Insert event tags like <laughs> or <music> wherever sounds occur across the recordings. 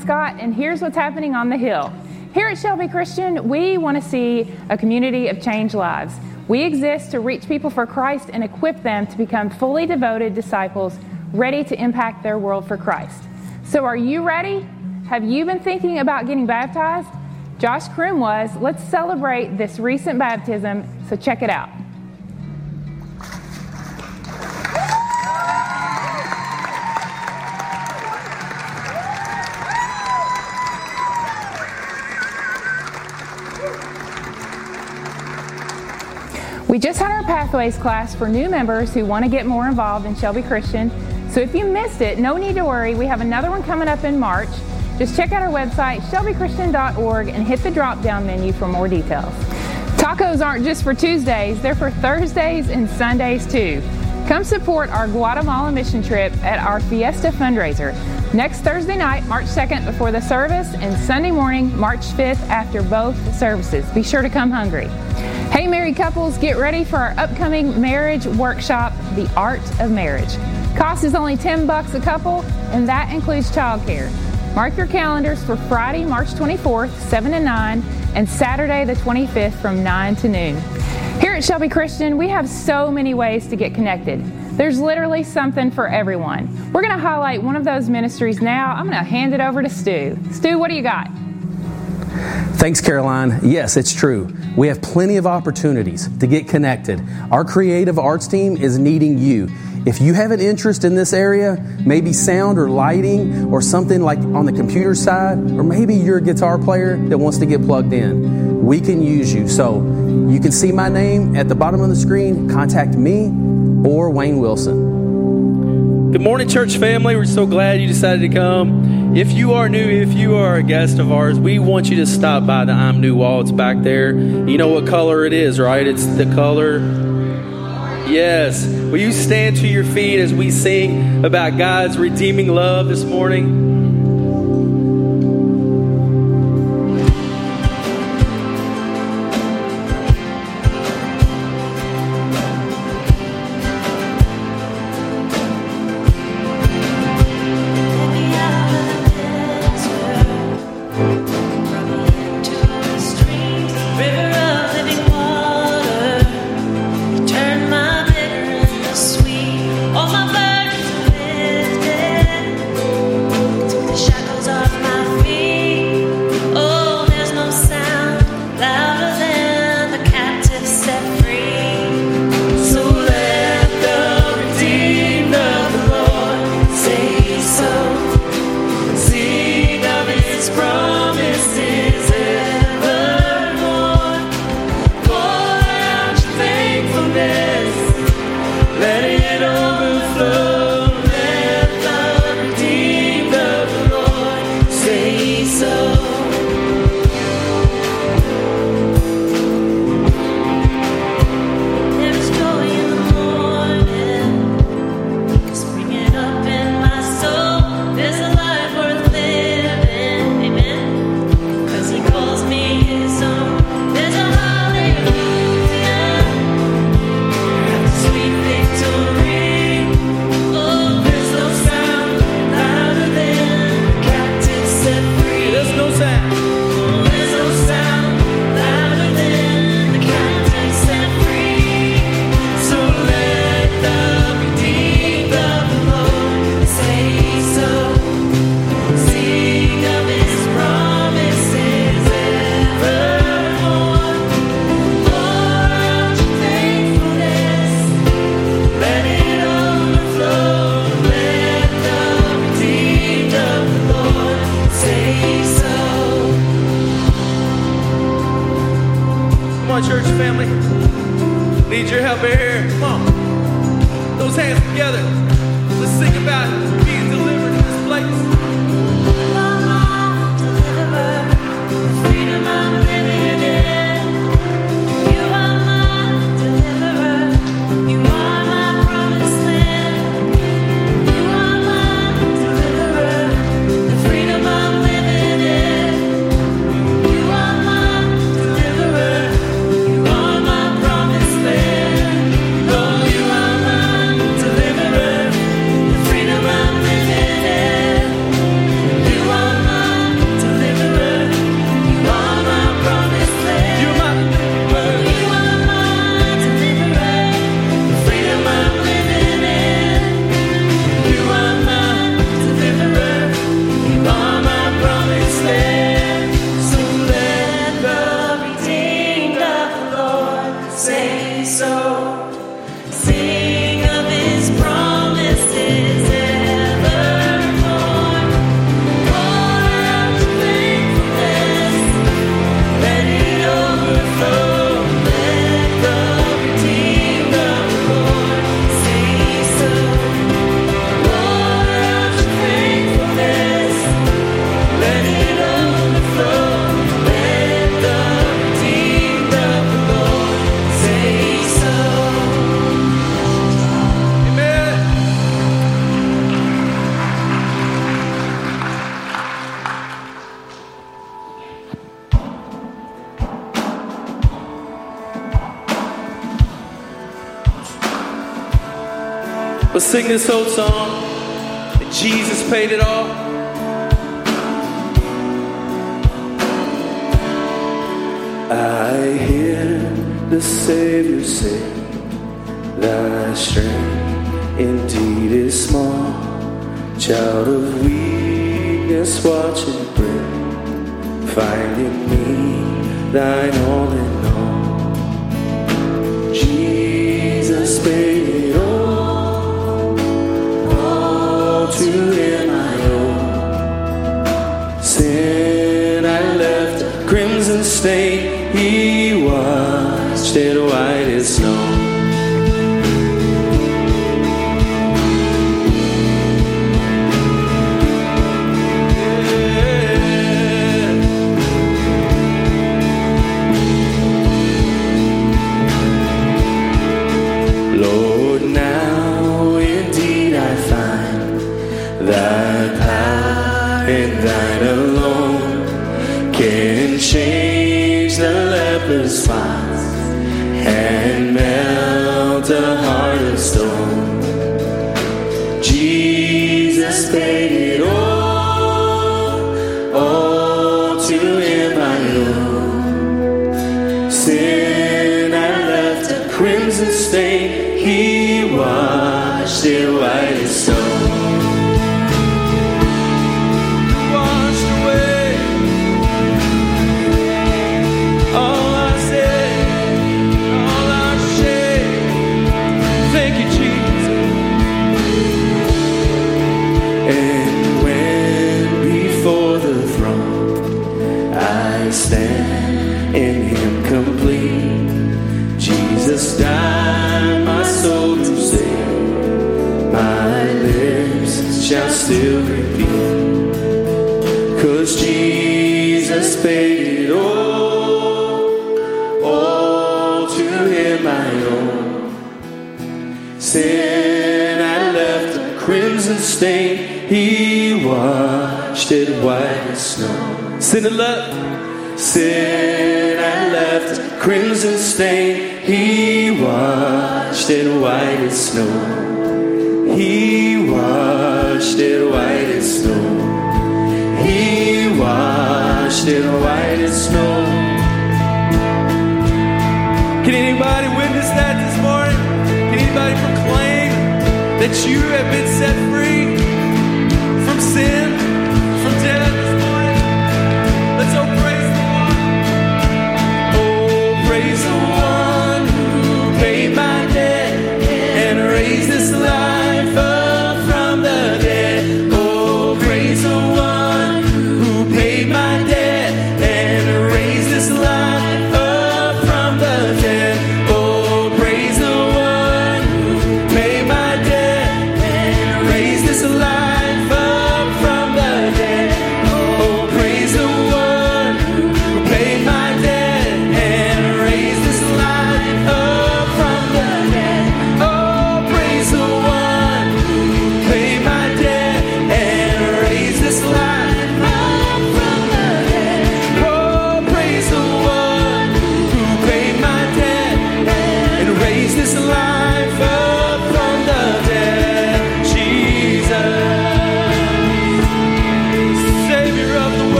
Scott, and here's what's happening on the Hill. Here at Shelby Christian, we want to see a community of changed lives. We exist to reach people for Christ and equip them to become fully devoted disciples ready to impact their world for Christ. So, are you ready? Have you been thinking about getting baptized? Josh Krim was. Let's celebrate this recent baptism, so check it out. We just had our Pathways class for new members who want to get more involved in Shelby Christian. So if you missed it, no need to worry. We have another one coming up in March. Just check out our website, shelbychristian.org, and hit the drop down menu for more details. Tacos aren't just for Tuesdays, they're for Thursdays and Sundays too. Come support our Guatemala mission trip at our Fiesta fundraiser next Thursday night, March 2nd, before the service, and Sunday morning, March 5th, after both services. Be sure to come hungry. Hey, married couples, get ready for our upcoming marriage workshop, The Art of Marriage. Cost is only 10 bucks a couple, and that includes childcare. Mark your calendars for Friday, March 24th, 7 to 9, and Saturday, the 25th, from 9 to noon. Here at Shelby Christian, we have so many ways to get connected. There's literally something for everyone. We're going to highlight one of those ministries now. I'm going to hand it over to Stu. Stu, what do you got? Thanks, Caroline. Yes, it's true. We have plenty of opportunities to get connected. Our creative arts team is needing you. If you have an interest in this area, maybe sound or lighting or something like on the computer side, or maybe you're a guitar player that wants to get plugged in, we can use you. So you can see my name at the bottom of the screen. Contact me or Wayne Wilson. Good morning, church family. We're so glad you decided to come. If you are new, if you are a guest of ours, we want you to stop by the I'm New wall. It's back there. You know what color it is, right? It's the color. Yes. Will you stand to your feet as we sing about God's redeeming love this morning? Sing this old song. Jesus paid it all. I hear the Savior say, Thy strength indeed is small. Child of weakness, watch and pray. Find in me thine all in all. Jesus paid washed it white as snow. He washed it white as snow. Sin I left, sin and left crimson stain, He washed it white as snow. He washed it white as snow. He washed it white as snow. Can anybody witness that this morning? Can anybody proclaim that you have been set free sin,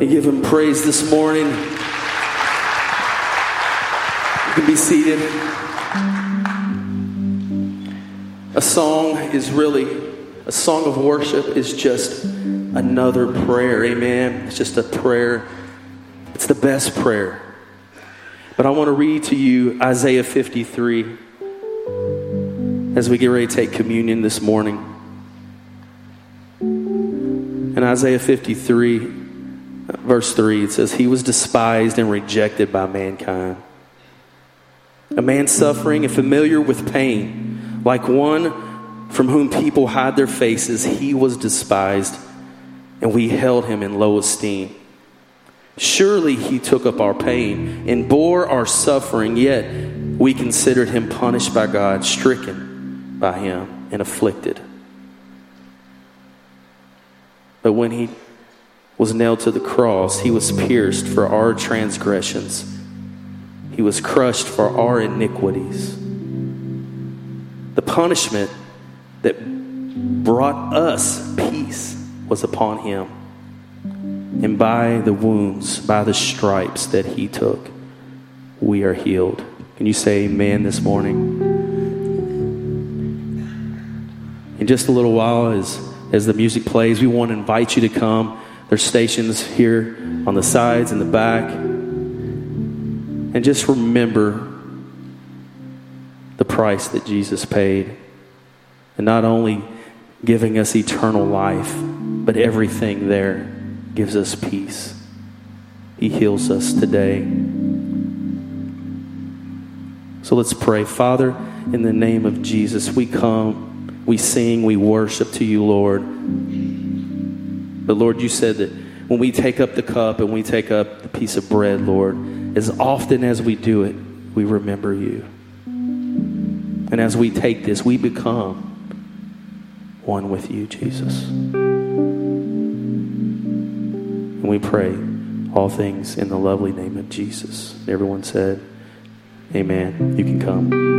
And give him praise this morning. You can be seated. A song is really, a song of worship is just another prayer. Amen. It's just a prayer. It's the best prayer. But I want to read to you Isaiah 53. as we get ready to take communion this morning. In Isaiah 53, verse 3, it says, He was despised and rejected by mankind. A man suffering and familiar with pain, like one from whom people hide their faces, he was despised, and we held him in low esteem. Surely he took up our pain and bore our suffering, yet we considered him punished by God, stricken by him, and afflicted. But when he was nailed to the cross, he was pierced for our transgressions, he was crushed for our iniquities. The punishment that brought us peace was upon him. And by the wounds, by the stripes that he took, we are healed. Can you say amen this morning? In just a little while, as, as the music plays, we want to invite you to come. There's stations here on the sides and the back. And just remember the price that Jesus paid. And not only giving us eternal life, but everything there gives us peace. He heals us today. So let's pray. Father, in the name of Jesus, we come, we sing, we worship to you, Lord. But Lord, you said that when we take up the cup and we take up the piece of bread, Lord, as often as we do it, we remember you. And as we take this, we become one with you, Jesus. And we pray all things in the lovely name of Jesus. Everyone said, Amen. You can come.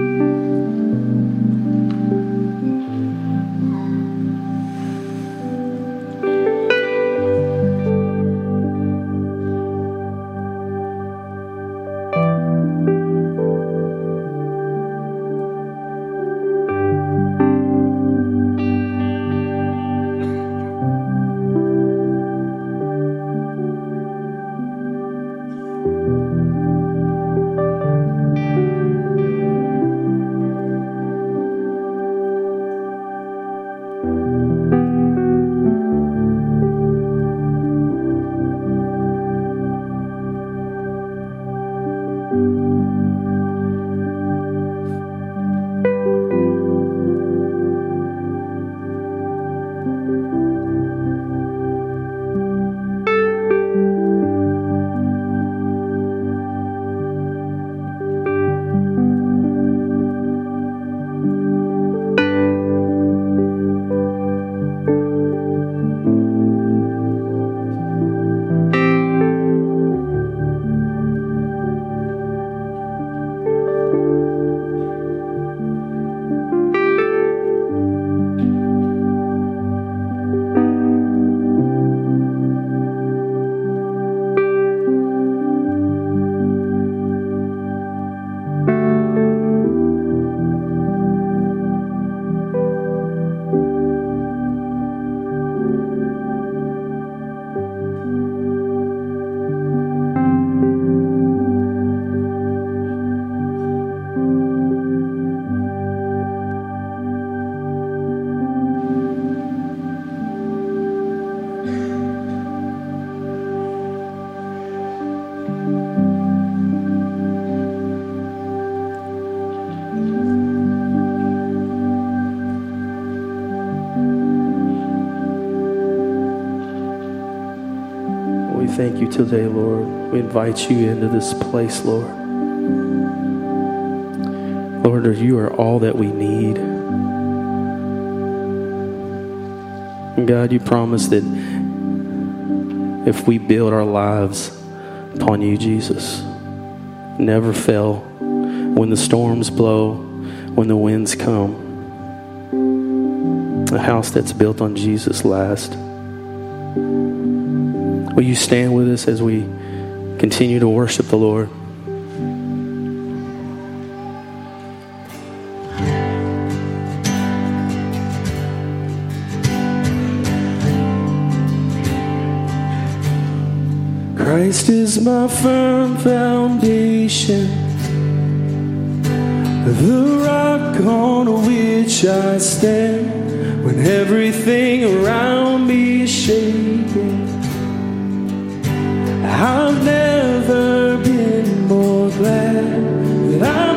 Today, Lord. We invite you into this place, Lord. Lord, you are all that we need. And God, you promise that if we build our lives upon you, Jesus, never fail when the storms blow, when the winds come. A house that's built on Jesus lasts. Will you stand with us as we continue to worship the Lord? Christ is my firm foundation, the rock on which I stand when everything around me is shaking. I've never been more glad that I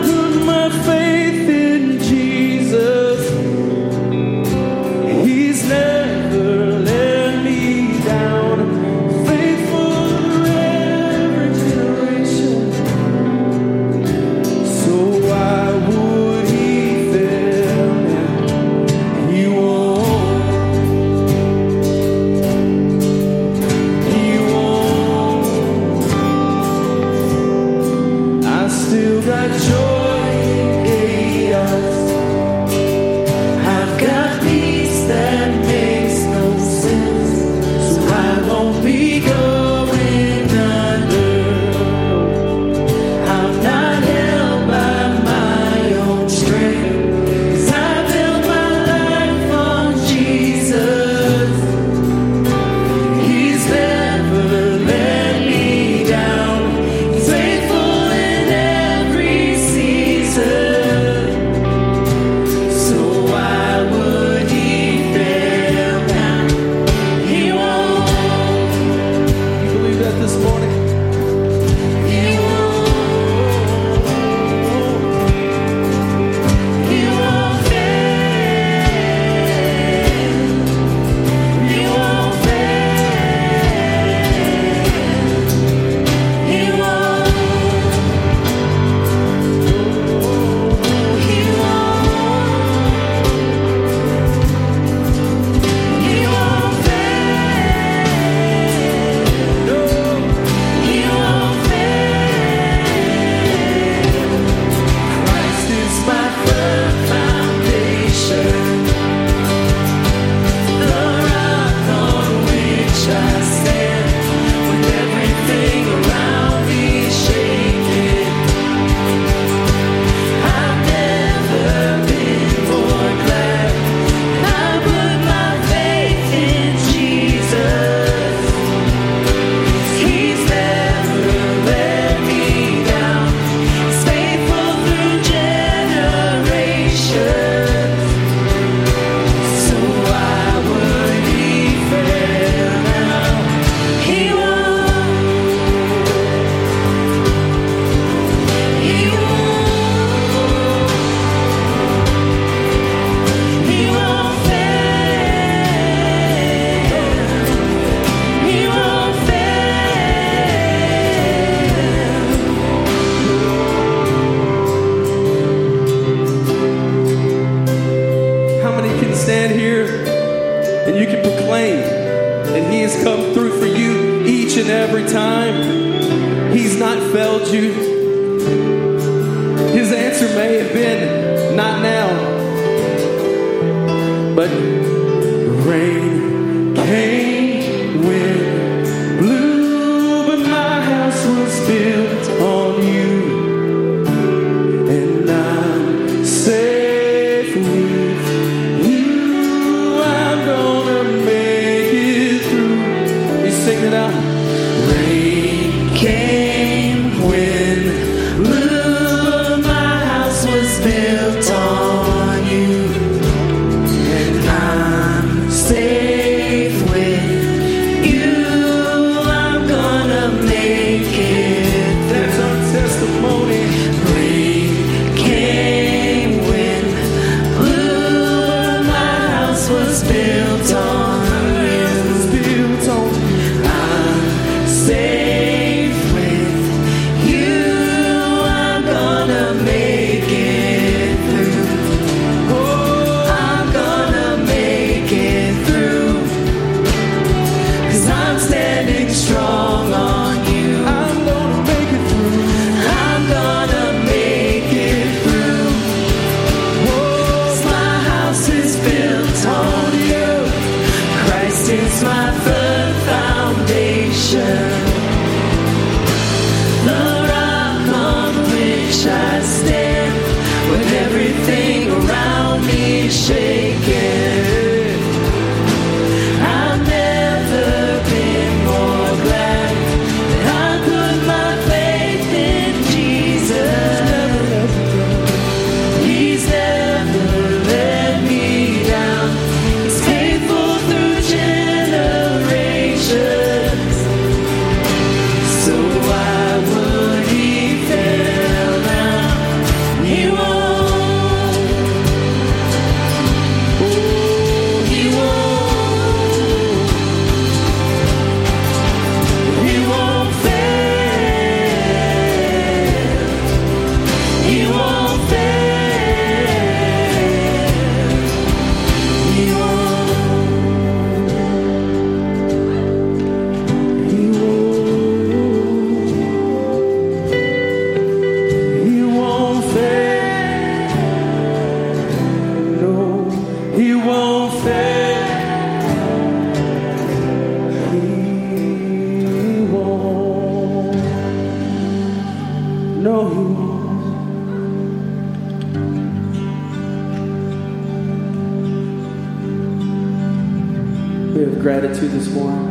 gratitude this morning?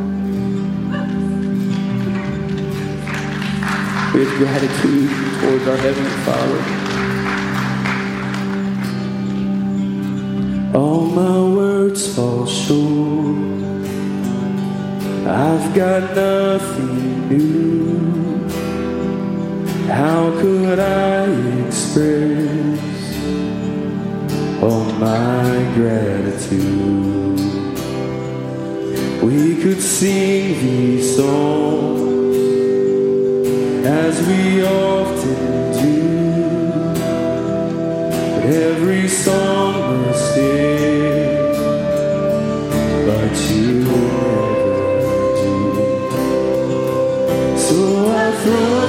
We have gratitude towards our Heavenly Father. All my words fall short. I've got nothing new. How could I express all my gratitude? we could sing these songs as we often do. Every song must end, but you never do. So I throw.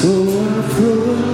So I float.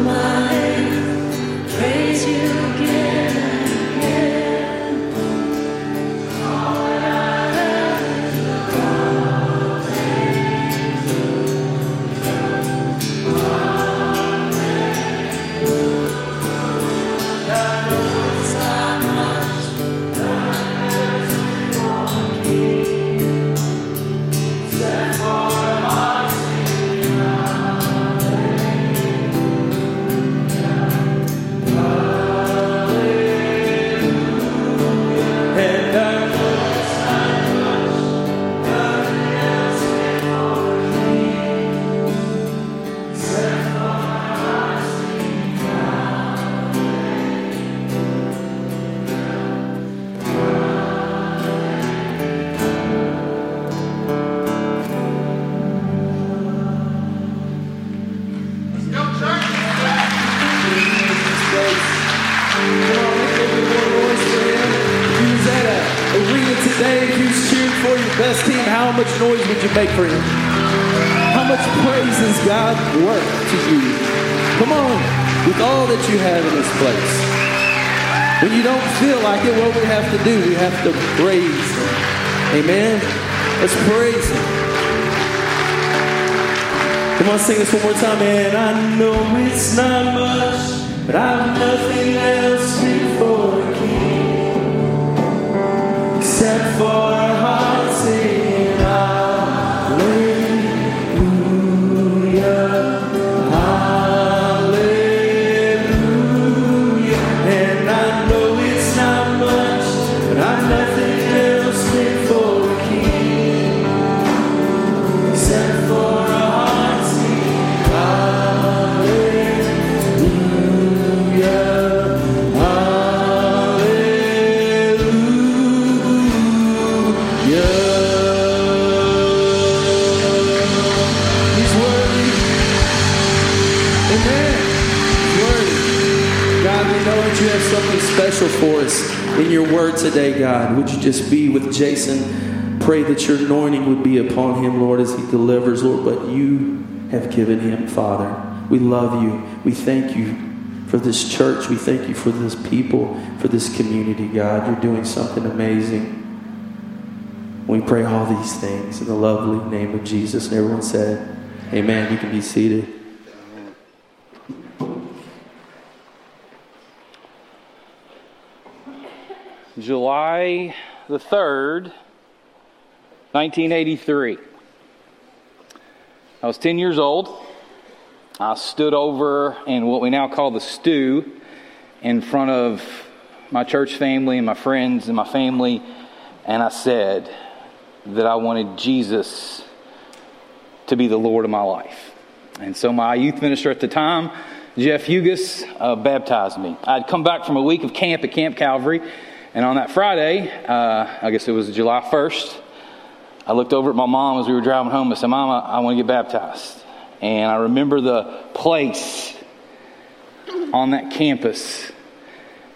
Know that you have something special for us in your word today, God. Would you just be with Jason? Pray that your anointing would be upon him, Lord, as he delivers, Lord. But you have given him, Father. We love you. We thank you for this church. We thank you for this people, for this community, God. You're doing something amazing. We pray all these things in the lovely name of Jesus. And everyone said, Amen. You can be seated. July the 3rd, 1983. I was 10 years old. I stood over in what we now call the stew in front of my church family and my friends and my family, and I said that I wanted Jesus to be the Lord of my life. And so my youth minister at the time, Jeff Hugus, uh, baptized me. I'd come back from a week of camp at Camp Calvary, and on that Friday, uh, I guess it was July 1st, I looked over at my mom as we were driving home. I said, Mama, I want to get baptized. And I remember the place on that campus,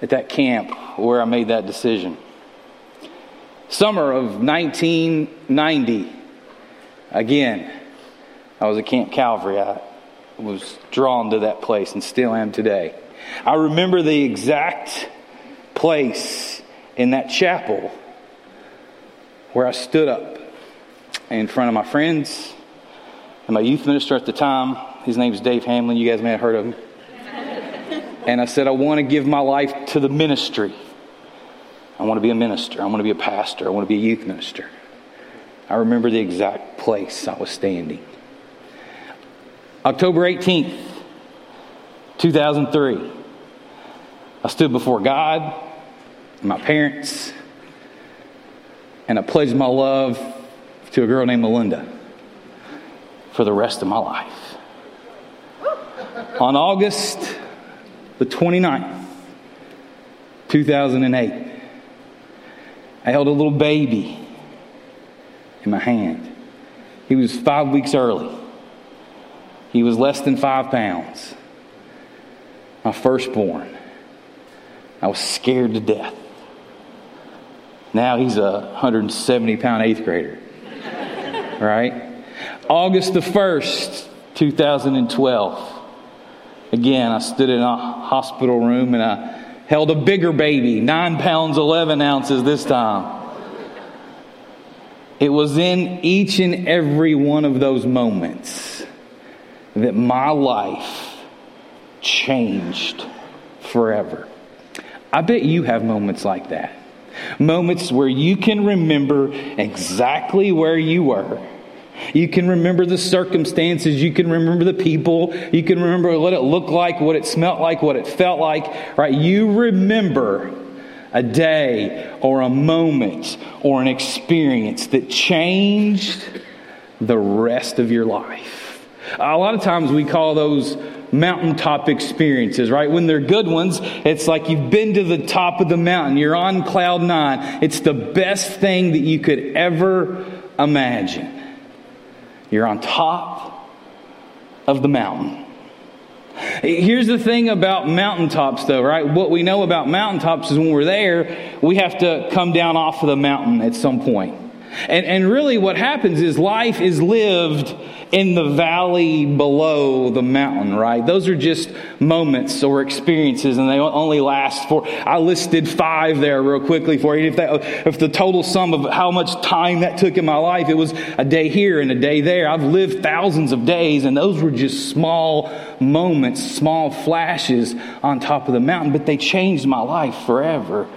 at that camp, where I made that decision. Summer of 1990, again, I was at Camp Calvary. I was drawn to that place and still am today. I remember the exact place in that chapel where I stood up in front of my friends and my youth minister at the time. His name name's Dave Hamlin. You guys may have heard of him. <laughs> And I said, I want to give my life to the ministry. I want to be a minister. I want to be a pastor. I want to be a youth minister. I remember the exact place I was standing. October 18th, 2003. I stood before God, my parents, and I pledged my love to a girl named Melinda for the rest of my life. On August the 29th, 2008, I held a little baby in my hand. He was five weeks early. He was less than five pounds. My firstborn. I was scared to death. Now he's a 170 pound eighth grader. right? August the 1st, 2012. Again, I stood in a hospital room and I held a bigger baby, nine pounds, 11 ounces this time. It was in each and every one of those moments that my life changed forever. I bet you have moments like that. Moments where you can remember exactly where you were. You can remember the circumstances. You can remember the people. You can remember what it looked like, what it smelt like, what it felt like. Right? You remember a day or a moment or an experience that changed the rest of your life. A lot of times we call those mountaintop experiences, right? When they're good ones, it's like you've been to the top of the mountain. You're on cloud nine. It's the best thing that you could ever imagine. You're on top of the mountain. Here's the thing about mountaintops, though, right? What we know about mountaintops is when we're there, we have to come down off of the mountain at some point. And, and really, what happens is life is lived in the valley below the mountain, right? Those are just moments or experiences, and they only last for. I listed five there real quickly for you. If, that, if the total sum of how much time that took in my life, it was a day here and a day there. I've lived thousands of days, and those were just small moments, small flashes on top of the mountain, but they changed my life forever.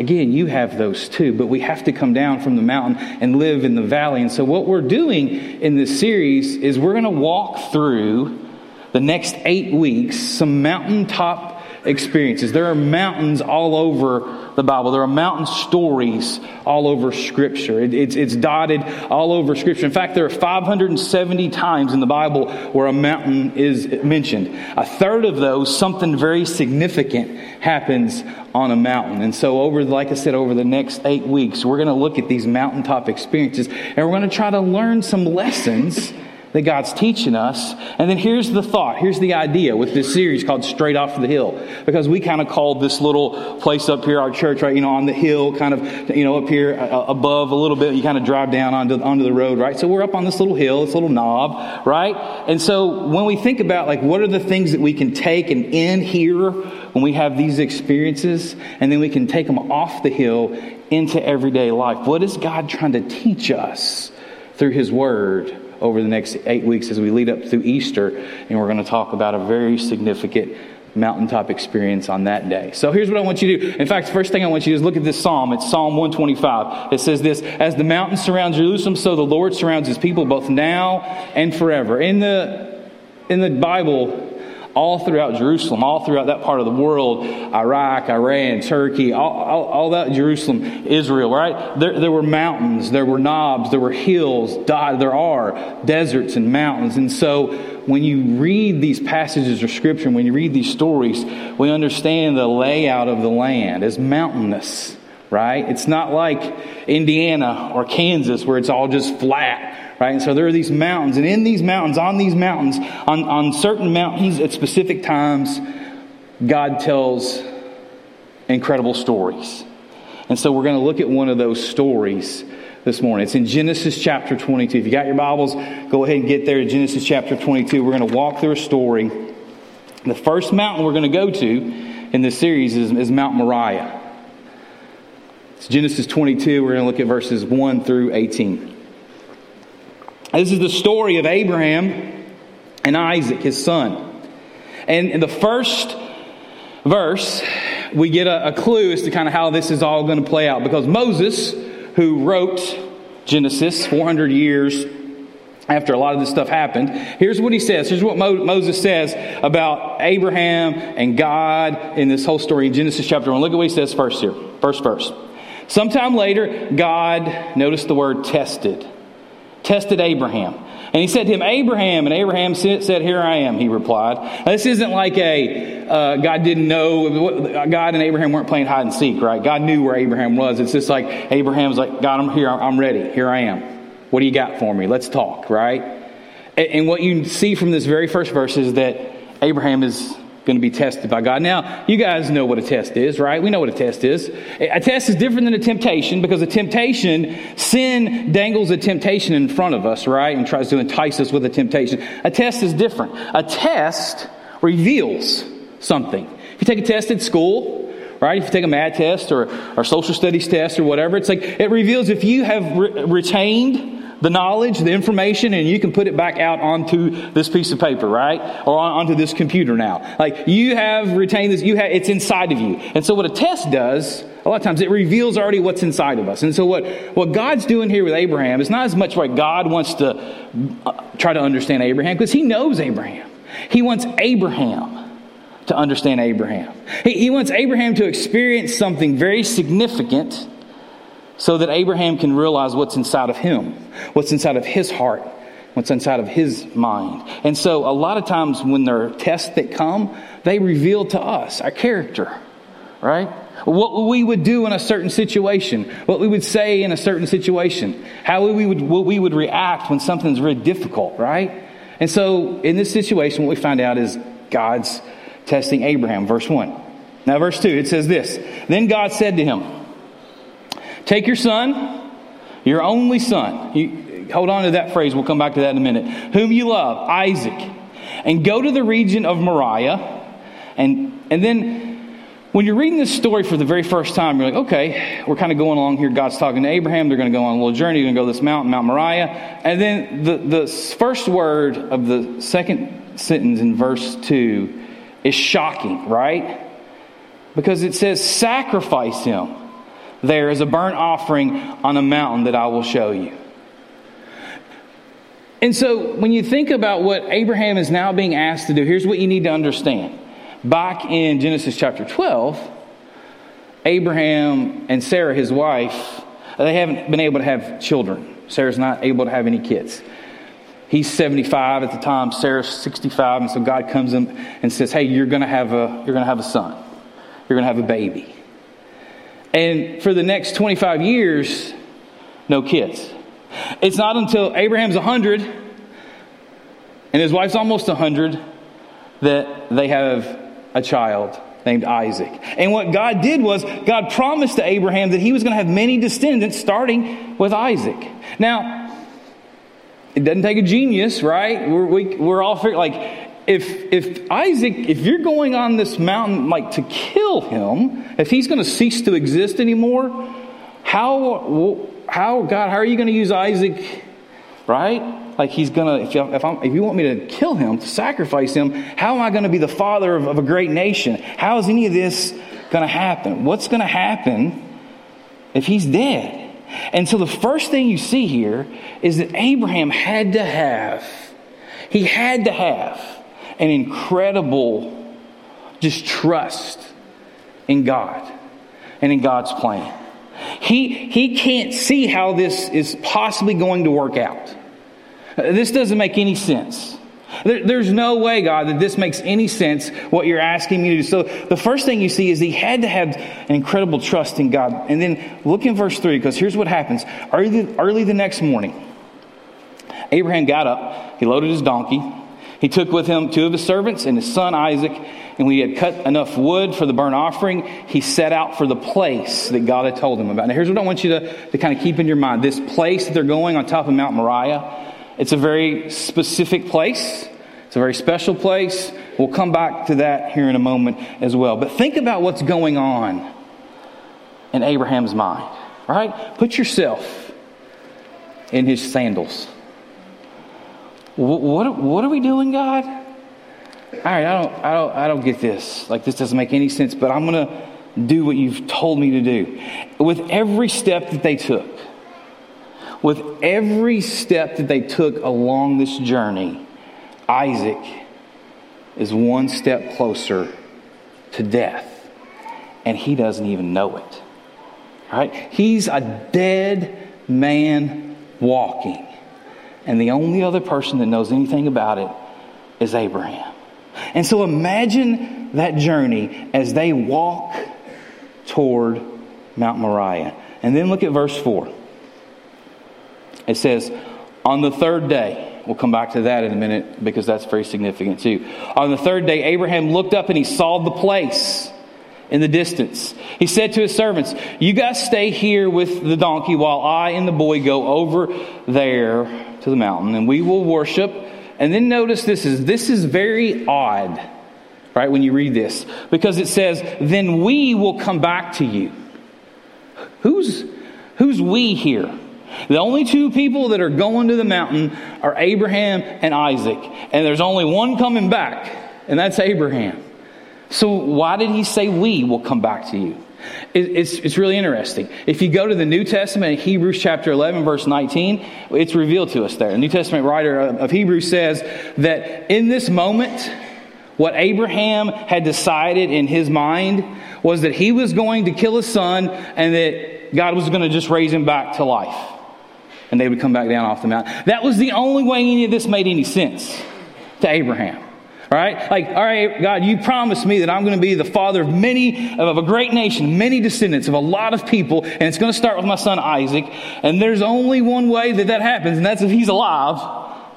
Again, you have those too, but we have to come down from the mountain and live in the valley. And so, what we're doing in this series is we're going to walk through the next eight weeks some mountaintop experiences. There are mountains all over the Bible. There are mountain stories all over Scripture. It, it's, it's dotted all over Scripture. In fact, there are 570 times in the Bible where a mountain is mentioned. A third of those, something very significant happens on a mountain. And so, over, like I said, over the next eight weeks, we're going to look at these mountaintop experiences and we're going to try to learn some lessons that God's teaching us. And then here's the thought, here's the idea with this series called Straight Off the Hill. Because we kind of called this little place up here, our church, right, you know, on the hill, kind of, you know, up here uh, above a little bit, you kind of drive down onto, onto the road, right? So we're up on this little hill, this little knob, right? And so when we think about, like, what are the things that we can take and in here when we have these experiences, and then we can take them off the hill into everyday life? What is God trying to teach us through His Word? Over the next eight weeks as we lead up through Easter, and we're going to talk about a very significant mountaintop experience on that day. So here's what I want you to do. In fact, the first thing I want you to do is look at this psalm. It's Psalm 125. It says this As the mountains surround Jerusalem, so the Lord surrounds his people both now and forever. In the, in the Bible, all throughout Jerusalem, all throughout that part of the world, Iraq, Iran, Turkey, all, all, all that Jerusalem, Israel, right? There, there, were mountains, there were knobs, there were hills, there are deserts and mountains. And so when you read these passages of Scripture, when you read these stories, we understand the layout of the land as mountainous, right? It's not like Indiana or Kansas where it's all just flat right? And so there are these mountains, and in these mountains, on these mountains, on, on certain mountains at specific times, God tells incredible stories. And so we're going to look at one of those stories this morning. It's in Genesis chapter 22. If you got your Bibles, go ahead and get there to Genesis chapter 22. We're going to walk through a story. The first mountain we're going to go to in this series is, is Mount Moriah. It's Genesis 22. We're going to look at verses 1 through 18. This is the story of Abraham and Isaac, his son. And in the first verse, we get a, a clue as to kind of how this is all going to play out. Because Moses, who wrote Genesis 400 years after a lot of this stuff happened, here's what he says. Here's what Mo- Moses says about Abraham and God in this whole story in Genesis chapter 1. Look at what he says first here. First verse. Sometime later, God, notice the word tested tested Abraham. And he said to him, Abraham. And Abraham said, Here I am, he replied. Now, this isn't like a, uh, God didn't know, God and Abraham weren't playing hide and seek, right? God knew where Abraham was. It's just like Abraham's like, God, I'm here, I'm ready, here I am. What do you got for me? Let's talk, right? And, and what you see from this very first verse is that Abraham is going to be tested by God. Now, you guys know what a test is, right? We know what a test is. A test is different than a temptation because a temptation, sin dangles a temptation in front of us, right? And tries to entice us with a temptation. A test is different. A test reveals something. If you take a test at school, right? If you take a math test or, or social studies test or whatever, it's like it reveals if you have re- retained the knowledge, the information, and you can put it back out onto this piece of paper, right? Or onto this computer now. Like you have retained this, you have, it's inside of you. And so what a test does, a lot of times it reveals already what's inside of us. And so what, what God's doing here with Abraham is not as much like God wants to uh, try to understand Abraham, because he knows Abraham. He wants Abraham to understand Abraham. He, he wants Abraham to experience something very significant so that Abraham can realize what's inside of him, what's inside of his heart, what's inside of his mind. And so, a lot of times when there are tests that come, they reveal to us our character, right? What we would do in a certain situation, what we would say in a certain situation, how we would, what we would react when something's really difficult, right? And so, in this situation, what we find out is God's testing Abraham. Verse 1. Now, verse 2, it says this Then God said to him, Take your son, your only son. You, hold on to that phrase. We'll come back to that in a minute. Whom you love, Isaac. And go to the region of Moriah. And, and then when you're reading this story for the very first time, you're like, okay, we're kind of going along here. God's talking to Abraham. They're going to go on a little journey. They're going to go to this mountain, Mount Moriah. And then the, the first word of the second sentence in verse 2 is shocking, right? Because it says, sacrifice him there as a burnt offering on a mountain that I will show you. And so when you think about what Abraham is now being asked to do, here's what you need to understand. Back in Genesis chapter 12, Abraham and Sarah, his wife, they haven't been able to have children. Sarah's not able to have any kids. He's 75 at the time, Sarah's 65, and so God comes in and says, Hey, you're gonna have a you're gonna have a son. You're gonna have a baby. And for the next 25 years, no kids. It's not until Abraham's 100 and his wife's almost 100 that they have a child named Isaac. And what God did was, God promised to Abraham that he was going to have many descendants starting with Isaac. Now, it doesn't take a genius, right? We're, we, we are all like, if, if Isaac, if you're going on this mountain, like, to kill him, if he's going to cease to exist anymore, how, how, God, how are you going to use Isaac, right? Like he's going to, if, if, if, you want me to kill him, to sacrifice him, how am I going to be the father of, of a great nation? How is any of this going to happen? What's going to happen if he's dead? And so the first thing you see here is that Abraham had to have, he had to have an incredible distrust in God and in God's plan. He, he can't see how this is possibly going to work out. This doesn't make any sense. There, there's no way, God, that this makes any sense, what you're asking me to do. So the first thing you see is he had to have an incredible trust in God. And then look in verse 3, because here's what happens. Early, early the next morning, Abraham got up, he loaded his donkey, he took with him two of his servants and his son Isaac, and when he had cut enough wood for the burnt offering, he set out for the place that God had told him about. Now, here's what I want you to, to kind of keep in your mind this place that they're going on top of Mount Moriah it's a very specific place, it's a very special place. We'll come back to that here in a moment as well. But think about what's going on in Abraham's mind, right? Put yourself in his sandals. What, what, are we doing, God? All right, I don't, I don't, I don't get this. Like, this doesn't make any sense, but I'm going to do what you've told me to do. With every step that they took, with every step that they took along this journey, Isaac is one step closer to death, and he doesn't even know it. Right? He's a dead man walking, and the only other person that knows anything about it is Abraham. And so imagine that journey as they walk toward Mount Moriah. And then look at verse 4. It says, on the third day, we'll come back to that in a minute because that's very significant too. On the third day, Abraham looked up and he saw the place in the distance. He said to his servants, You guys stay here with the donkey while I and the boy go over there to the mountain and we will worship. And then notice this is this is very odd, right, when you read this, because it says, Then we will come back to you. Who's who's we here? The only two people that are going to the mountain are Abraham and Isaac. And there's only one coming back, and that's Abraham. So, why did he say we will come back to you? It's, it's really interesting. If you go to the New Testament, Hebrews chapter 11, verse 19, it's revealed to us there. The New Testament writer of Hebrews says that in this moment, what Abraham had decided in his mind was that he was going to kill his son and that God was going to just raise him back to life and they would come back down off the mountain. That was the only way any of this made any sense to Abraham. Right? Like, all right, God, you promised me that I'm going to be the father of many, of a great nation, many descendants of a lot of people, and it's going to start with my son Isaac. And there's only one way that that happens, and that's if he's alive.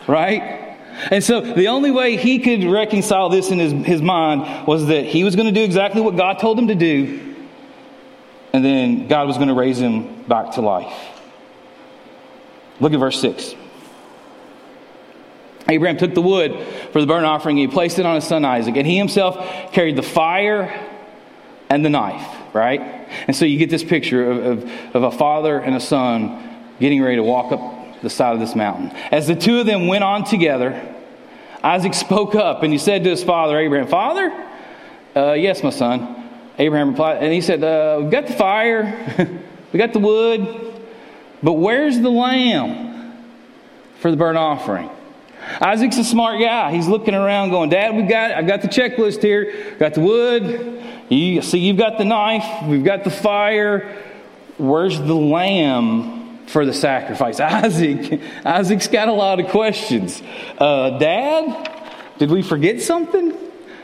Right? And so the only way he could reconcile this in his, his mind was that he was going to do exactly what God told him to do, and then God was going to raise him back to life. Look at verse 6. Abraham took the wood for the burnt offering, he placed it on his son Isaac, and he himself carried the fire and the knife, right? And so you get this picture of, of, of, a father and a son getting ready to walk up the side of this mountain. As the two of them went on together, Isaac spoke up and he said to his father, Abraham, Father? Uh, yes, my son. Abraham replied, and he said, uh, We've got the fire, <laughs> we got the wood, but where's the lamb for the burnt offering? Isaac's a smart guy. He's looking around going, Dad, we've got, I've got the checklist here. Got the wood. You see, you've got the knife. We've got the fire. Where's the lamb for the sacrifice? <laughs> Isaac, Isaac's got a lot of questions. Uh, Dad, did we forget something?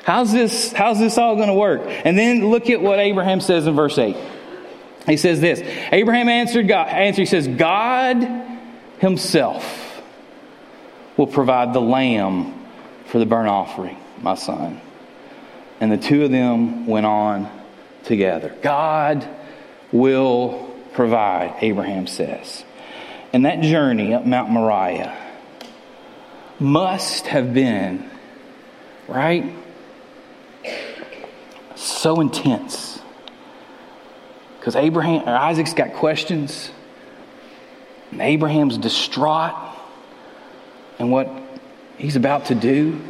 How's this, how's this all going to work? And then look at what Abraham says in verse 8. He says this Abraham answered God, answer, he says, God himself will provide the lamb for the burnt offering, my son. And the two of them went on together. God will provide, Abraham says. And that journey up Mount Moriah must have been, right? So intense. Because Abraham or Isaac's got questions. And Abraham's distraught and what he's about to do,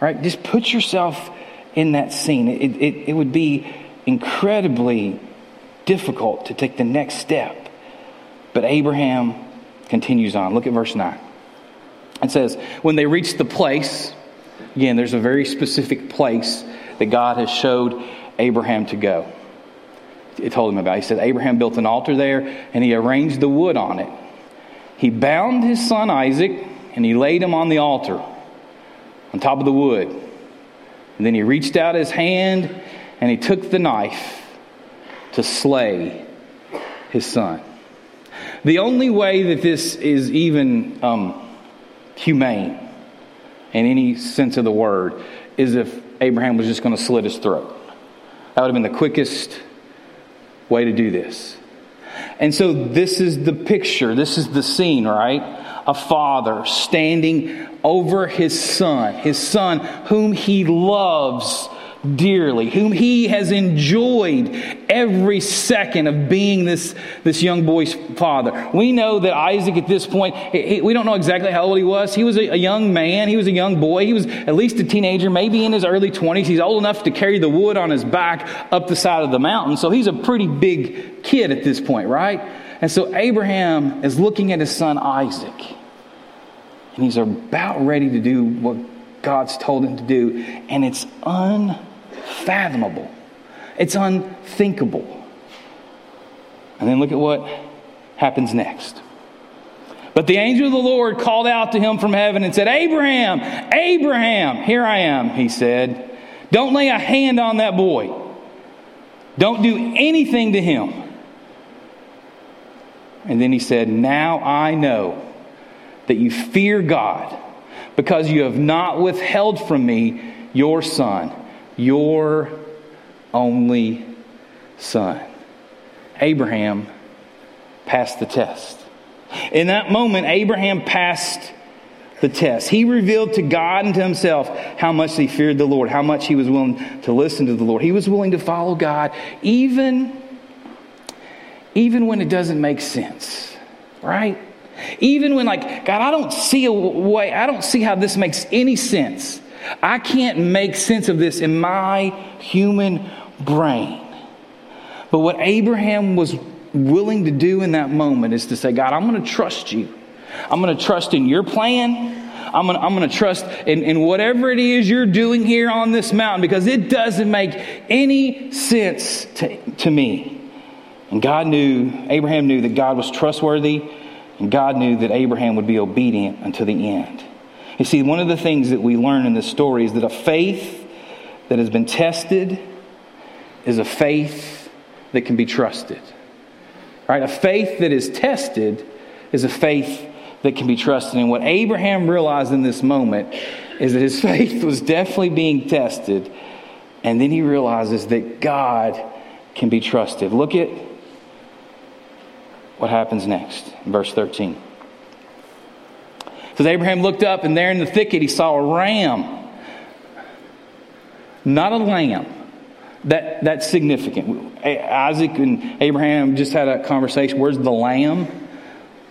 right? Just put yourself in that scene. It, it, it would be incredibly difficult to take the next step. But Abraham continues on. Look at verse 9. It says, When they reached the place, again, there's a very specific place that God has showed Abraham to go. It told him about. He said Abraham built an altar there and he arranged the wood on it. He bound his son Isaac and he laid him on the altar on top of the wood. And then he reached out his hand and he took the knife to slay his son. The only way that this is even um, humane in any sense of the word is if Abraham was just going to slit his throat. That would have been the quickest way to do this. And so this is the picture, this is the scene, right? A father standing over his son, his son whom he loves dearly, whom he has enjoyed every second of being this, this young boy's father. We know that Isaac at this point, he, we don't know exactly how old he was. He was a, a, young man, he was a young boy, he was at least a teenager, maybe in his early 20s. He's old enough to carry the wood on his back up the side of the mountain, so he's a pretty big kid at this point, right? And so Abraham is looking at his son Isaac and he's about ready to do what God's told him to do, and it's unfathomable. It's unthinkable. And then look at what happens next. But the angel of the Lord called out to him from heaven and said, Abraham, Abraham, here I am, he said. Don't lay a hand on that boy. Don't do anything to him. And then he said, Now I know that you fear God because you have not withheld from me your son, your only son. Abraham passed the test. In that moment, Abraham passed the test. He revealed to God and to himself how much he feared the Lord, how much he was willing to listen to the Lord. He was willing to follow God even, even when it doesn't make sense, right? Even when, like, God, I don't see a way, I don't see how this makes any sense. I can't make sense of this in my human brain. But what Abraham was willing to do in that moment is to say, God, I'm going to trust you. I'm going to trust in your plan. I'm going to, I'm to trust in, in whatever it is you're doing here on this mountain because it doesn't make any sense to, to me. And God knew, Abraham knew that God was trustworthy and God knew that Abraham would be obedient until the end. You see, one of the things that we learn in this story is that a faith that has been tested is a faith that can be trusted. Right? A faith that is tested is a faith that can be trusted. And what Abraham realized in this moment is that his <laughs> faith was definitely being tested. And then he realizes that God can be trusted. Look at what happens next? Verse 13. says Abraham looked up, and there in the thicket he saw a ram, not a lamb. That, that's significant. Isaac and Abraham just had a conversation. Where's the lamb?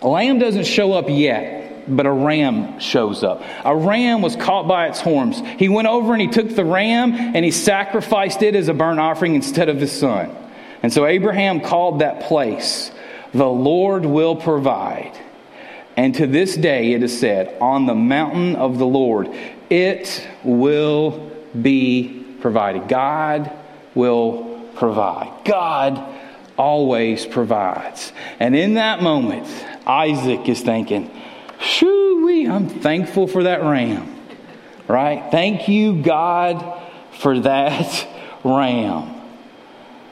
A lamb doesn't show up yet, but a ram shows up. A ram was caught by its horns. He went over and he took the ram and he sacrificed it as a burnt offering instead of his son. And so Abraham called that place, The Lord will provide. And to this day it is said, On the mountain of the Lord, it will be provided. God will provide. God always provides. And in that moment, Isaac is thinking, Shoo, I'm thankful for that ram. Right? Thank you, God, for that <laughs> ram.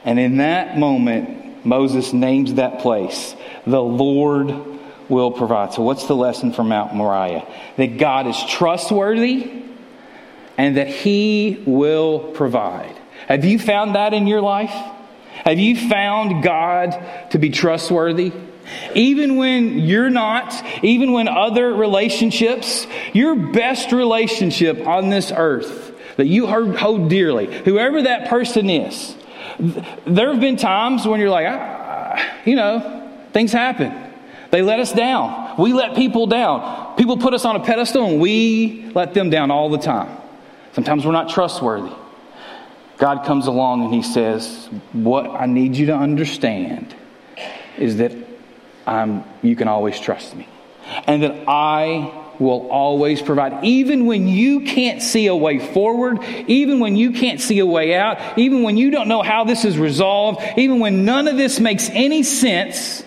And in that moment, Moses names that place, the Lord will provide. So, what's the lesson from Mount Moriah? That God is trustworthy and that He will provide. Have you found that in your life? Have you found God to be trustworthy? Even when you're not, even when other relationships, your best relationship on this earth that you hold dearly, whoever that person is, there have been times when you're like, ah, you know, things happen. They let us down. We let people down. People put us on a pedestal and we let them down all the time. Sometimes we're not trustworthy. God comes along and He says, What I need you to understand is that I'm, you can always trust me. And that I will always provide. Even when you can't see a way forward, even when you can't see a way out, even when you don't know how this is resolved, even when none of this makes any sense,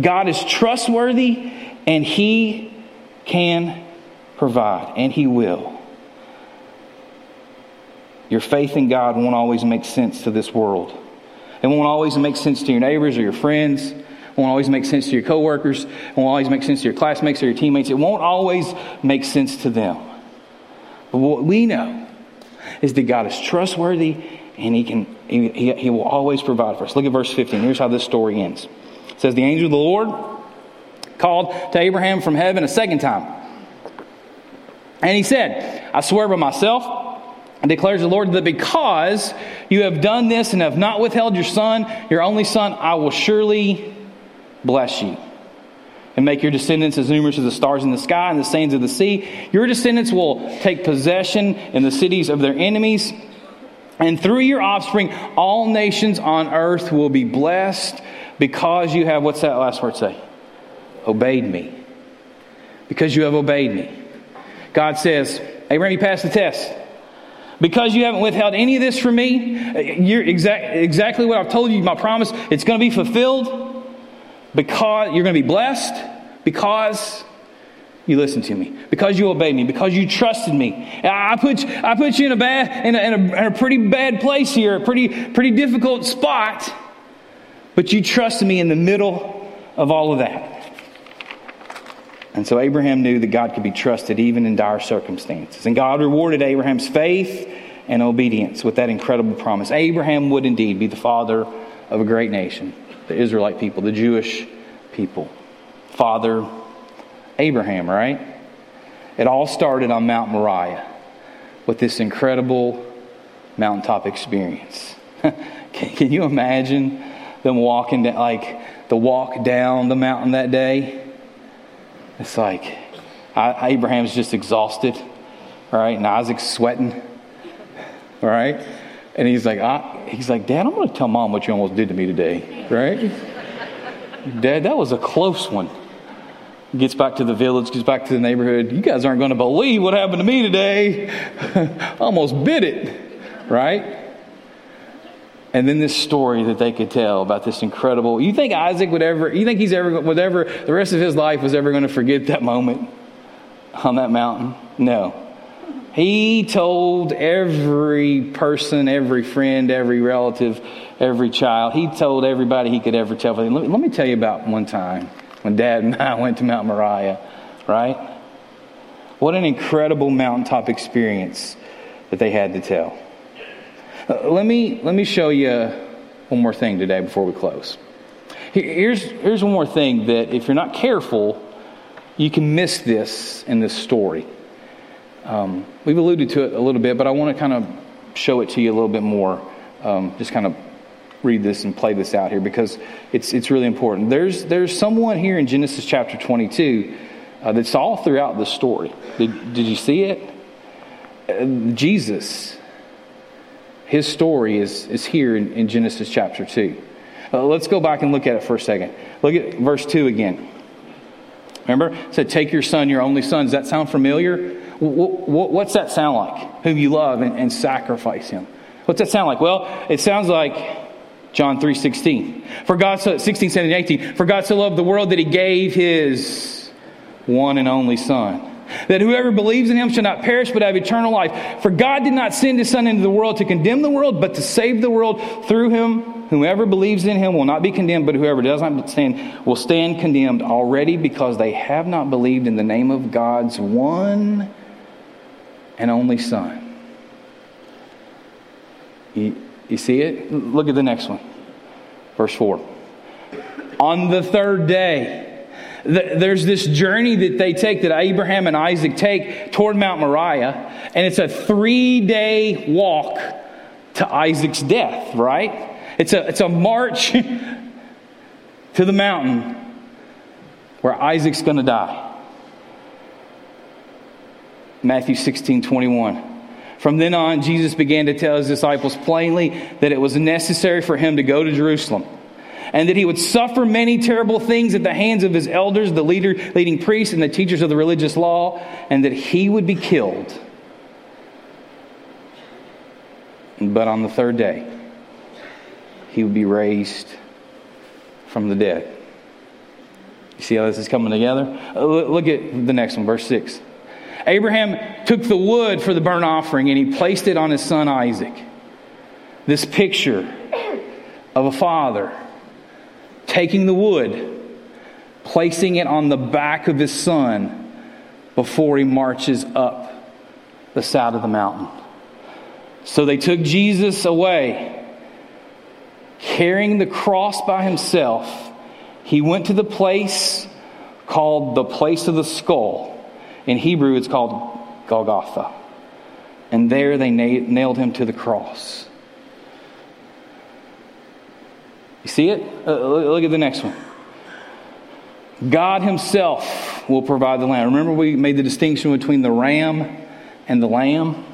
God is trustworthy and He can provide, and He will. Your faith in God won't always make sense to this world. It won't always make sense to your neighbors or your friends. It won't always make sense to your coworkers. It won't always make sense to your classmates or your teammates. It won't always make sense to them. But what we know is that God is trustworthy and he, can, he, he will always provide for us. Look at verse 15. Here's how this story ends. It says, The angel of the Lord called to Abraham from heaven a second time. And he said, I swear by myself, declares the Lord that because you have done this and have not withheld your son, your only son, I will surely bless you and make your descendants as numerous as the stars in the sky and the sands of the sea. Your descendants will take possession in the cities of their enemies. And through your offspring, all nations on earth will be blessed because you have, what's that last word say? Obeyed me. Because you have obeyed me. God says, Abraham, you passed the test. Because you haven't withheld any of this from me, you're exact, exactly what I've told you, my promise, it's going to be fulfilled. Because you're going to be blessed, because you listened to me, because you obeyed me, because you trusted me. I put, I put you in a, bad, in a, in a, in a pretty bad place here, a pretty, pretty difficult spot, but you trusted me in the middle of all of that. And so Abraham knew that God could be trusted even in dire circumstances. And God rewarded Abraham's faith and obedience with that incredible promise. Abraham would indeed be the father of a great nation, the Israelite people, the Jewish people. Father Abraham, right? It all started on Mount Moriah with this incredible mountaintop experience. <laughs> can, you imagine them walking down, like the walk down the mountain that day? It's like Abraham's just exhausted, right? And Isaac's sweating, <laughs> right? And he's like, I, he's like, Dad, I'm going to tell mom what you almost did to me today, right? Dad, that was a close one. Gets back to the village, gets back to the neighborhood. You guys aren't going to believe what happened to me today. <laughs> almost bit it, right? And then this story that they could tell about this incredible. You think Isaac would ever, you think he's ever, would ever, the rest of his life was ever going to forget that moment on that mountain? No. He told every person, every friend, every relative, every child, he told everybody he could ever tell. Let me, let me tell you about one time when Dad and I <laughs> went to Mount Moriah, right? What an incredible mountaintop experience that they had to tell. Uh, let, me, let me show you one more thing today before we close. Here's, here's one more thing that if you're not careful, you can miss this in this story. Um, we've alluded to it a little bit, but I want to kind of show it to you a little bit more. Um, just kind of read this and play this out here because it's, it's really important. There's, there's someone here in Genesis chapter 22 uh, that's all throughout the story. Did, did you see it? Uh, Jesus. His story is, is here in, in Genesis chapter 2. Uh, let's go back and look at it for a second. Look at verse 2 again. Remember? It said, Take your son, your only son. Does that sound familiar? What's that sound like? Whom you love and, and sacrifice him. What's that sound like? Well, it sounds like John 3 16. For God so 16, 17, 18. For God so loved the world that he gave his one and only Son. That whoever believes in him shall not perish but have eternal life. For God did not send his Son into the world to condemn the world, but to save the world through him. Whoever believes in him will not be condemned, but whoever does not stand will stand condemned already because they have not believed in the name of God's one and only Son. You, you see it? Look at the next one. Verse 4. On the third day, there's this journey that they take, that Abraham and Isaac take toward Mount Moriah, and it's a three day walk to Isaac's death, right? It's a, it's a march <laughs> to the mountain where Isaac's going to die. Matthew 16 21. From then on, Jesus began to tell his disciples plainly that it was necessary for him to go to Jerusalem and that he would suffer many terrible things at the hands of his elders, the leader, leading priests, and the teachers of the religious law, and that he would be killed. But on the third day, he would be raised from the dead. You see how this is coming together? Uh, look at the next one, verse 6. Abraham took the wood for the burnt offering and he placed it on his son Isaac. This picture of a father taking the wood, placing it on the back of his son before he marches up the side of the mountain. So they took Jesus away, carrying the cross by himself. He went to the place called the place of the skull. In Hebrew, it's called Golgotha. And there they nailed him to the cross. You see it? Uh, look at the next one. God Himself will provide the lamb. Remember, we made the distinction between the ram and the lamb?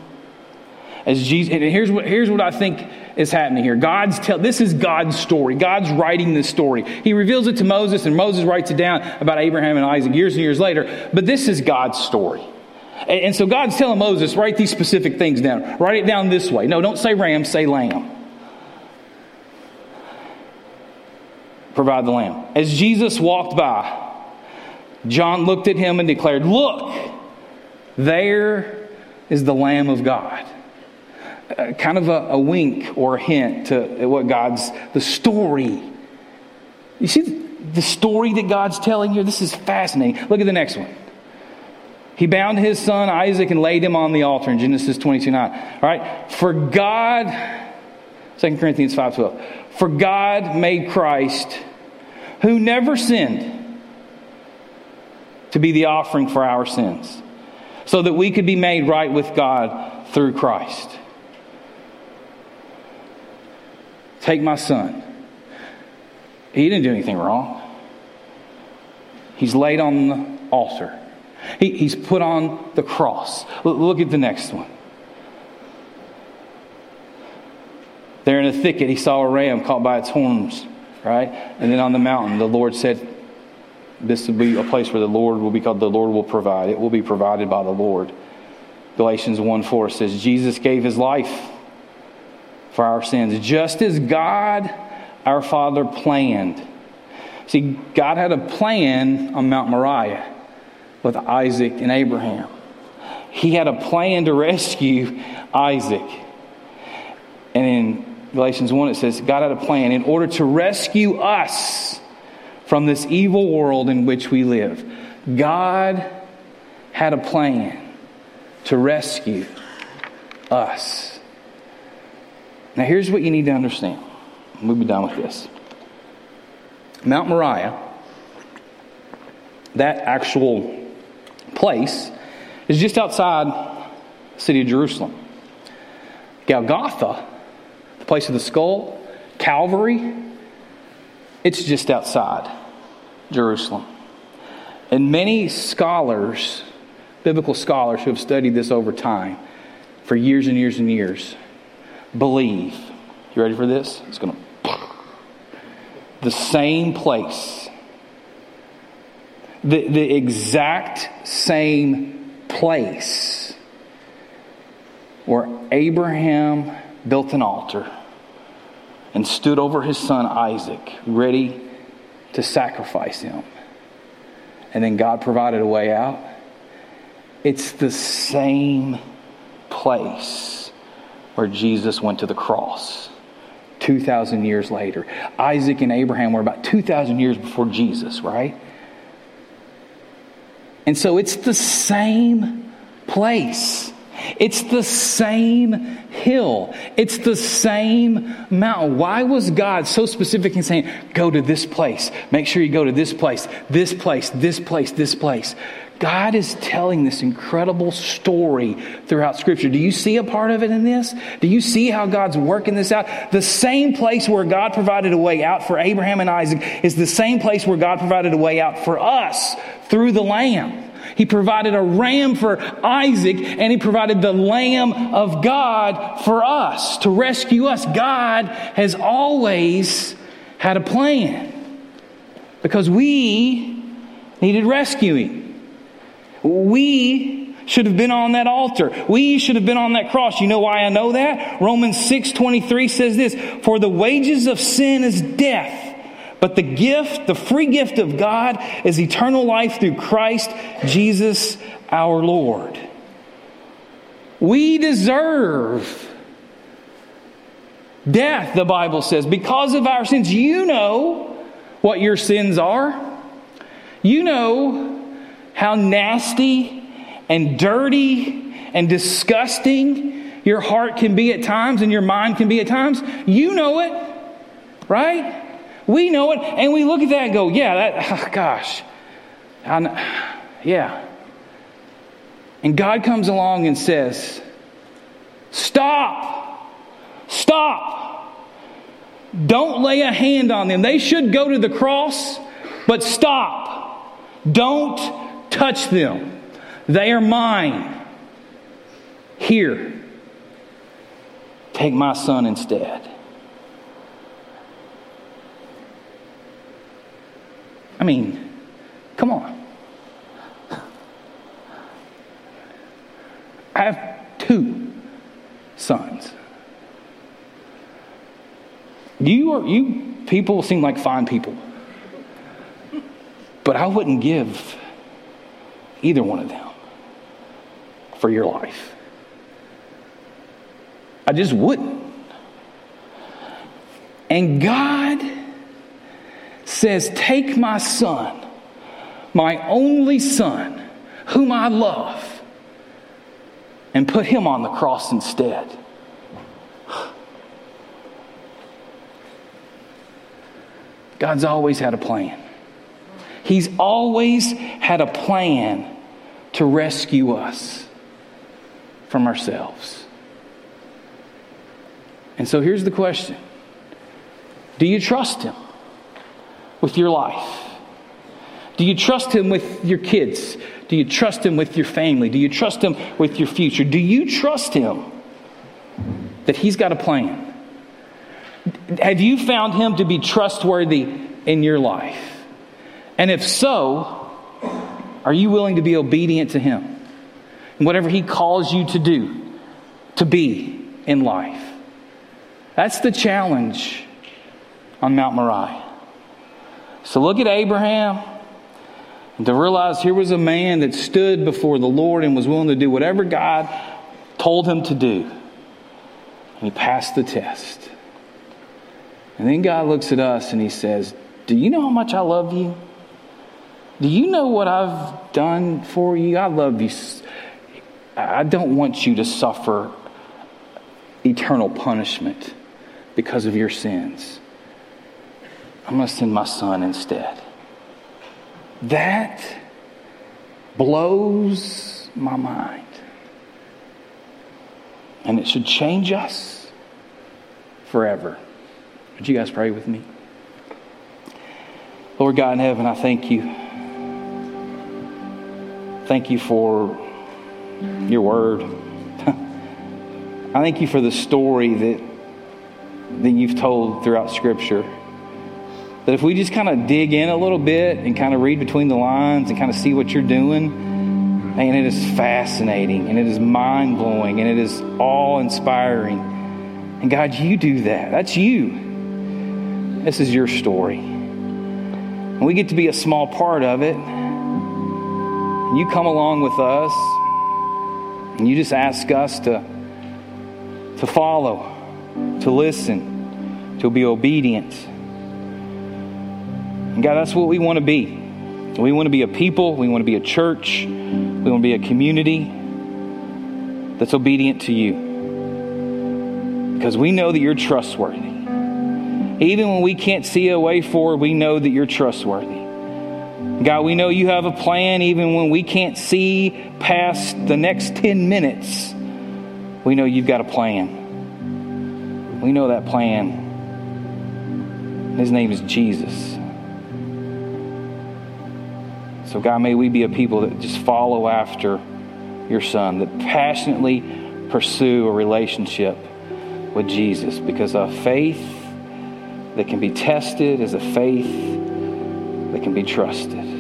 As Jesus, and here's what, here's what I think is happening here. God's tell, this is God's story. God's writing this story. He reveals it to Moses, and Moses writes it down about Abraham and Isaac years and years later. But this is God's story. And, and so God's telling Moses, write these specific things down. Write it down this way. No, don't say ram, say lamb. provide the lamb. As Jesus walked by, John looked at him and declared, Look, there is the Lamb of God. Kind of a, a, wink or a hint to what God's, the story. You see the story that God's telling here? This is fascinating. Look at the next one. He bound his son Isaac and laid him on the altar in Genesis 22 9. All right? For God, 2 Corinthians 5 12. For God made Christ, who never sinned, to be the offering for our sins, so that we could be made right with God through Christ. Take my son. He didn't do anything wrong. He's laid on the altar. He, he's put on the cross. Look at the next one. There in a thicket, he saw a ram caught by its horns, right? And then on the mountain, the Lord said, This will be a place where the Lord will be called, the Lord will provide. It will be provided by the Lord. Galatians 1 4 says, Jesus gave his life for our sins, just as God, our Father, planned. See, God had a plan on Mount Moriah with Isaac and Abraham. He had a plan to <laughs> rescue Isaac. And in Galatians 1, it says, God had a plan in order to rescue us from this evil world in which we live. God had a plan to rescue us. Now, here's what you need to understand. We'll be done with this. Mount Moriah that actual place is just outside the city of Jerusalem. Golgotha, the place of the skull, Calvary, it's just outside Jerusalem. And many scholars, biblical scholars who have studied this over time, for years and years and years, believe. You ready for this? It's going to. The same place. The, the exact same place where Abraham built an altar and stood over his son Isaac, ready to sacrifice him. And then God provided a way out. It's the same place where Jesus went to the cross 2,000 years later. Isaac and Abraham were about 2,000 years before Jesus, right? And so it's the same place. It's the same hill. It's the same mountain. Why was God so specific in saying, go to this place? Make sure you go to this place, this place, this place, this place. God is telling this incredible story throughout Scripture. Do you see a part of it in this? Do you see how God's working this out? The same place where God provided a way out for Abraham and Isaac is the same place where God provided a way out for us through the Lamb. He provided a ram for Isaac, and he provided the Lamb of God for us to rescue us. God has always had a plan because we needed rescuing. We should have been on that altar. We should have been on that cross. You know why I know that? Romans 6:23 says this, "For the wages of sin is death." But the gift, the free gift of God is eternal life through Christ Jesus our Lord. We deserve death, the Bible says, because of our sins. You know what your sins are. You know how nasty and dirty and disgusting your heart can be at times and your mind can be at times. You know it, right? We know it, and we look at that and go, yeah, that, <laughs> oh, gosh, yeah. And God comes along and says, stop, stop. Don't lay a hand on them. They should go to the cross, but stop. Don't touch them. They are mine. Here, take my son instead. I mean, come on. I have two sons. You are you people seem like fine people. But I wouldn't give either one of them for your life. I just wouldn't. And God says, Take my son, my only son, whom I love, and put him on the cross instead. God's always had a plan. He's always had a plan to rescue us from ourselves. And so here's the question Do you trust Him? with your life? Do you trust Him with your kids? Do you trust Him with your family? Do you trust Him with your future? Do you trust Him that He's got a plan? Have you found Him to be trustworthy in your life? And if so, are you willing to be obedient to Him? And whatever He calls you to do, to be in life. That's the challenge on Mount Moriah. So look at Abraham and to realize here was a man that stood before the Lord and was willing to do whatever God told him to do. And he passed the test. And then God looks at us and he says, Do you know how much I love you? Do you know what I've done for you? I love you. I don't want you to suffer eternal punishment because of your sins. I'm going to send my son instead. That blows my mind. And it should change us forever. Would you guys pray with me? Lord God in heaven, I thank you. Thank you for your word. <laughs> I thank you for the story that, that you've told throughout Scripture. That if we just kind of dig in a little bit and kind of read between the lines and kind of see what you're doing, and it is fascinating and it is mind blowing and it is awe inspiring. And God, you do that. That's you. This is your story. And we get to be a small part of it. You come along with us and you just ask us to, to follow, to listen, to be obedient. And God, that's what we want to be. We want to be a people, we want to be a church, we want to be a community that's obedient to you. Because we know that you're trustworthy. Even when we can't see a way forward, we know that you're trustworthy. God, we know you have a plan even when we can't see past the next 10 minutes. We know you've got a plan. We know that plan. His name is Jesus. So, God, may we be a people that just follow after your Son, that passionately pursue a relationship with Jesus because a faith that can be tested is a faith that can be trusted.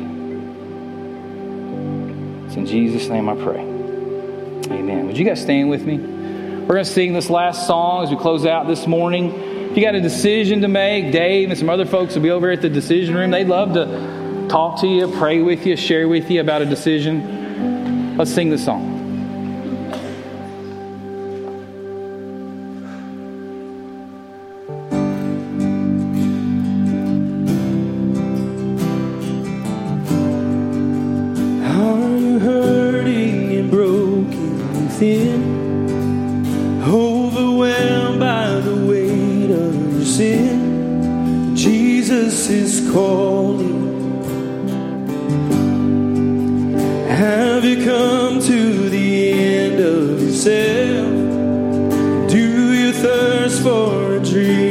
It's in Jesus' name I pray. Amen. Would you guys stand with me? We're going to sing this last song as we close out this morning. If you got a decision to make, Dave and some other folks will be over at the decision room. They'd love to talk to you, pray with you, share with you about a decision. Let's sing the song. Have you come to the end of yourself? Do you thirst for a drink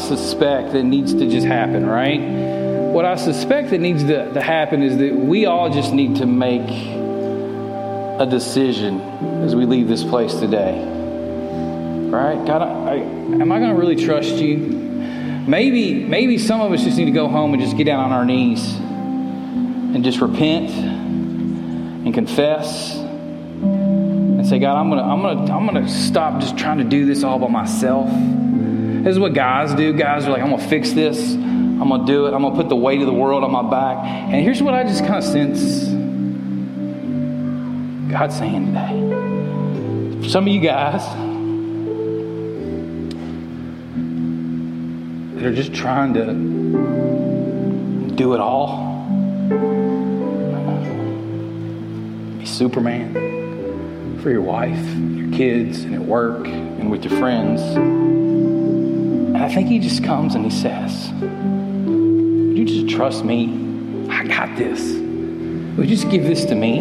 suspect that needs to just happen, right? What I suspect that needs to, to happen is that we all just need to make a decision as we leave this place today. Right? God, I, I, am I going to really trust you? Maybe, maybe some of us just need to go home and just get down on our knees and just repent and confess and say, God, I'm gonna, I'm gonna, I'm gonna stop just trying to do this all by myself. This is what guys do. Guys are like, I'm gonna fix this. I'm gonna do it. I'm gonna put the weight of the world on my back. And here's what I just kind of sense God's saying today. Some of you guys that are just trying to do it all. Be Superman for your wife, your kids, and at work, and with your friends. And I think he just comes and he says, Would you just trust me? I got this. Would you just give this to me?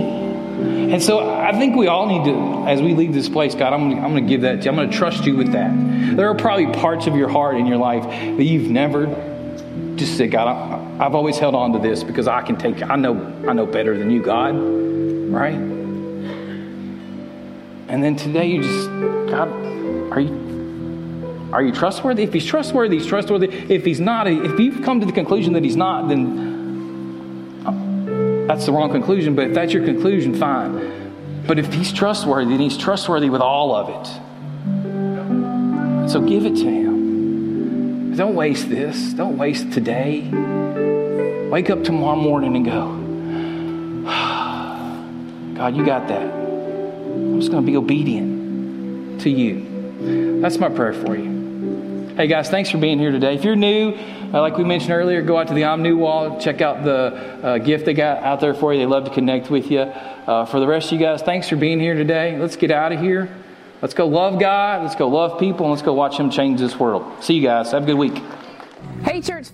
And so I think we all need to, as we leave this place, God, I'm, I'm going to give that to you. I'm going to trust you with that. There are probably parts of your heart in your life that you've never just said, God, I, I've always held on to this because I can take, I know, I know better than you, God, right? And then today you just, God, are you, are you trustworthy? If he's trustworthy, he's trustworthy. If he's not, if you've come to the conclusion that he's not, then oh, that's the wrong conclusion, but if that's your conclusion, fine. But if he's trustworthy, then he's trustworthy with all of it. So give it to him. Don't waste this. Don't waste today. Wake up tomorrow morning and go, <sighs> God, you got that. I'm just going to be obedient to you. That's my prayer for you. Hey guys, thanks for being here today. If you're new, uh, like we mentioned earlier, go out to the New wall, check out the uh, gift they got out there for you. They love to connect with you. Uh, for the rest of you guys, thanks for being here today. Let's get out of here. Let's go love God. Let's go love people, and let's go watch Him change this world. See you guys. Have a good week. Hey, church.